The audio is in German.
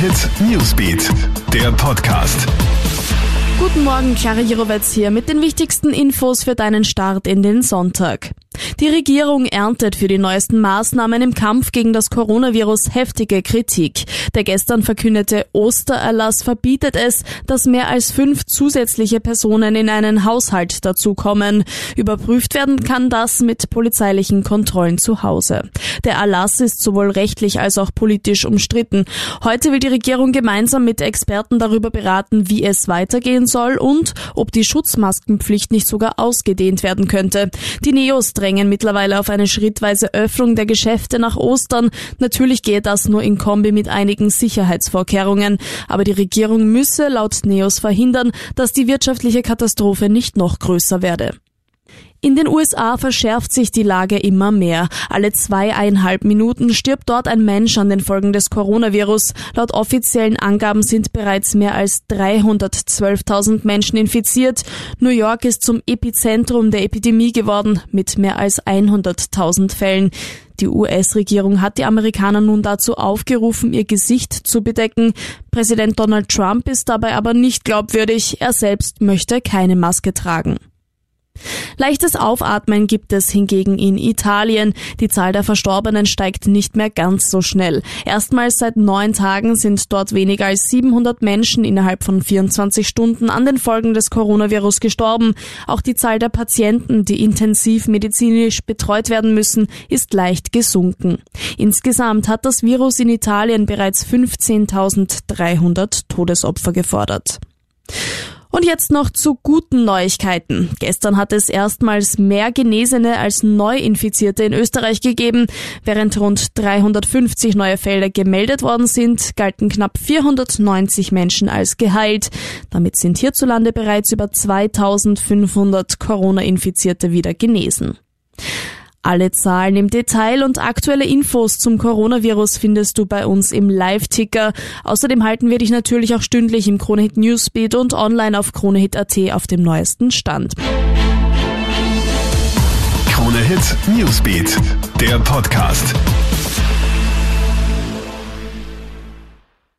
Hit Newsbeat, der Podcast. Guten Morgen, Clara Jirovetz hier mit den wichtigsten Infos für deinen Start in den Sonntag. Die Regierung erntet für die neuesten Maßnahmen im Kampf gegen das Coronavirus heftige Kritik. Der gestern verkündete Ostererlass verbietet es, dass mehr als fünf zusätzliche Personen in einen Haushalt dazukommen. Überprüft werden kann das mit polizeilichen Kontrollen zu Hause. Der Erlass ist sowohl rechtlich als auch politisch umstritten. Heute will die Regierung gemeinsam mit Experten darüber beraten, wie es weitergehen soll und ob die Schutzmaskenpflicht nicht sogar ausgedehnt werden könnte. Die Neos drängen mittlerweile auf eine schrittweise Öffnung der Geschäfte nach Ostern. Natürlich gehe das nur in Kombi mit einigen Sicherheitsvorkehrungen. Aber die Regierung müsse laut Neos verhindern, dass die wirtschaftliche Katastrophe nicht noch größer werde. In den USA verschärft sich die Lage immer mehr. Alle zweieinhalb Minuten stirbt dort ein Mensch an den Folgen des Coronavirus. Laut offiziellen Angaben sind bereits mehr als 312.000 Menschen infiziert. New York ist zum Epizentrum der Epidemie geworden mit mehr als 100.000 Fällen. Die US-Regierung hat die Amerikaner nun dazu aufgerufen, ihr Gesicht zu bedecken. Präsident Donald Trump ist dabei aber nicht glaubwürdig. Er selbst möchte keine Maske tragen. Leichtes Aufatmen gibt es hingegen in Italien. Die Zahl der Verstorbenen steigt nicht mehr ganz so schnell. Erstmals seit neun Tagen sind dort weniger als 700 Menschen innerhalb von 24 Stunden an den Folgen des Coronavirus gestorben. Auch die Zahl der Patienten, die intensiv medizinisch betreut werden müssen, ist leicht gesunken. Insgesamt hat das Virus in Italien bereits 15.300 Todesopfer gefordert. Und jetzt noch zu guten Neuigkeiten. Gestern hat es erstmals mehr Genesene als Neuinfizierte in Österreich gegeben. Während rund 350 neue Fälle gemeldet worden sind, galten knapp 490 Menschen als geheilt. Damit sind hierzulande bereits über 2500 Corona-Infizierte wieder genesen. Alle Zahlen im Detail und aktuelle Infos zum Coronavirus findest du bei uns im Live-Ticker. Außerdem halten wir dich natürlich auch stündlich im Kronehit Newsbeat und online auf kronehit.at auf dem neuesten Stand. Kronehit Newsbeat, der Podcast.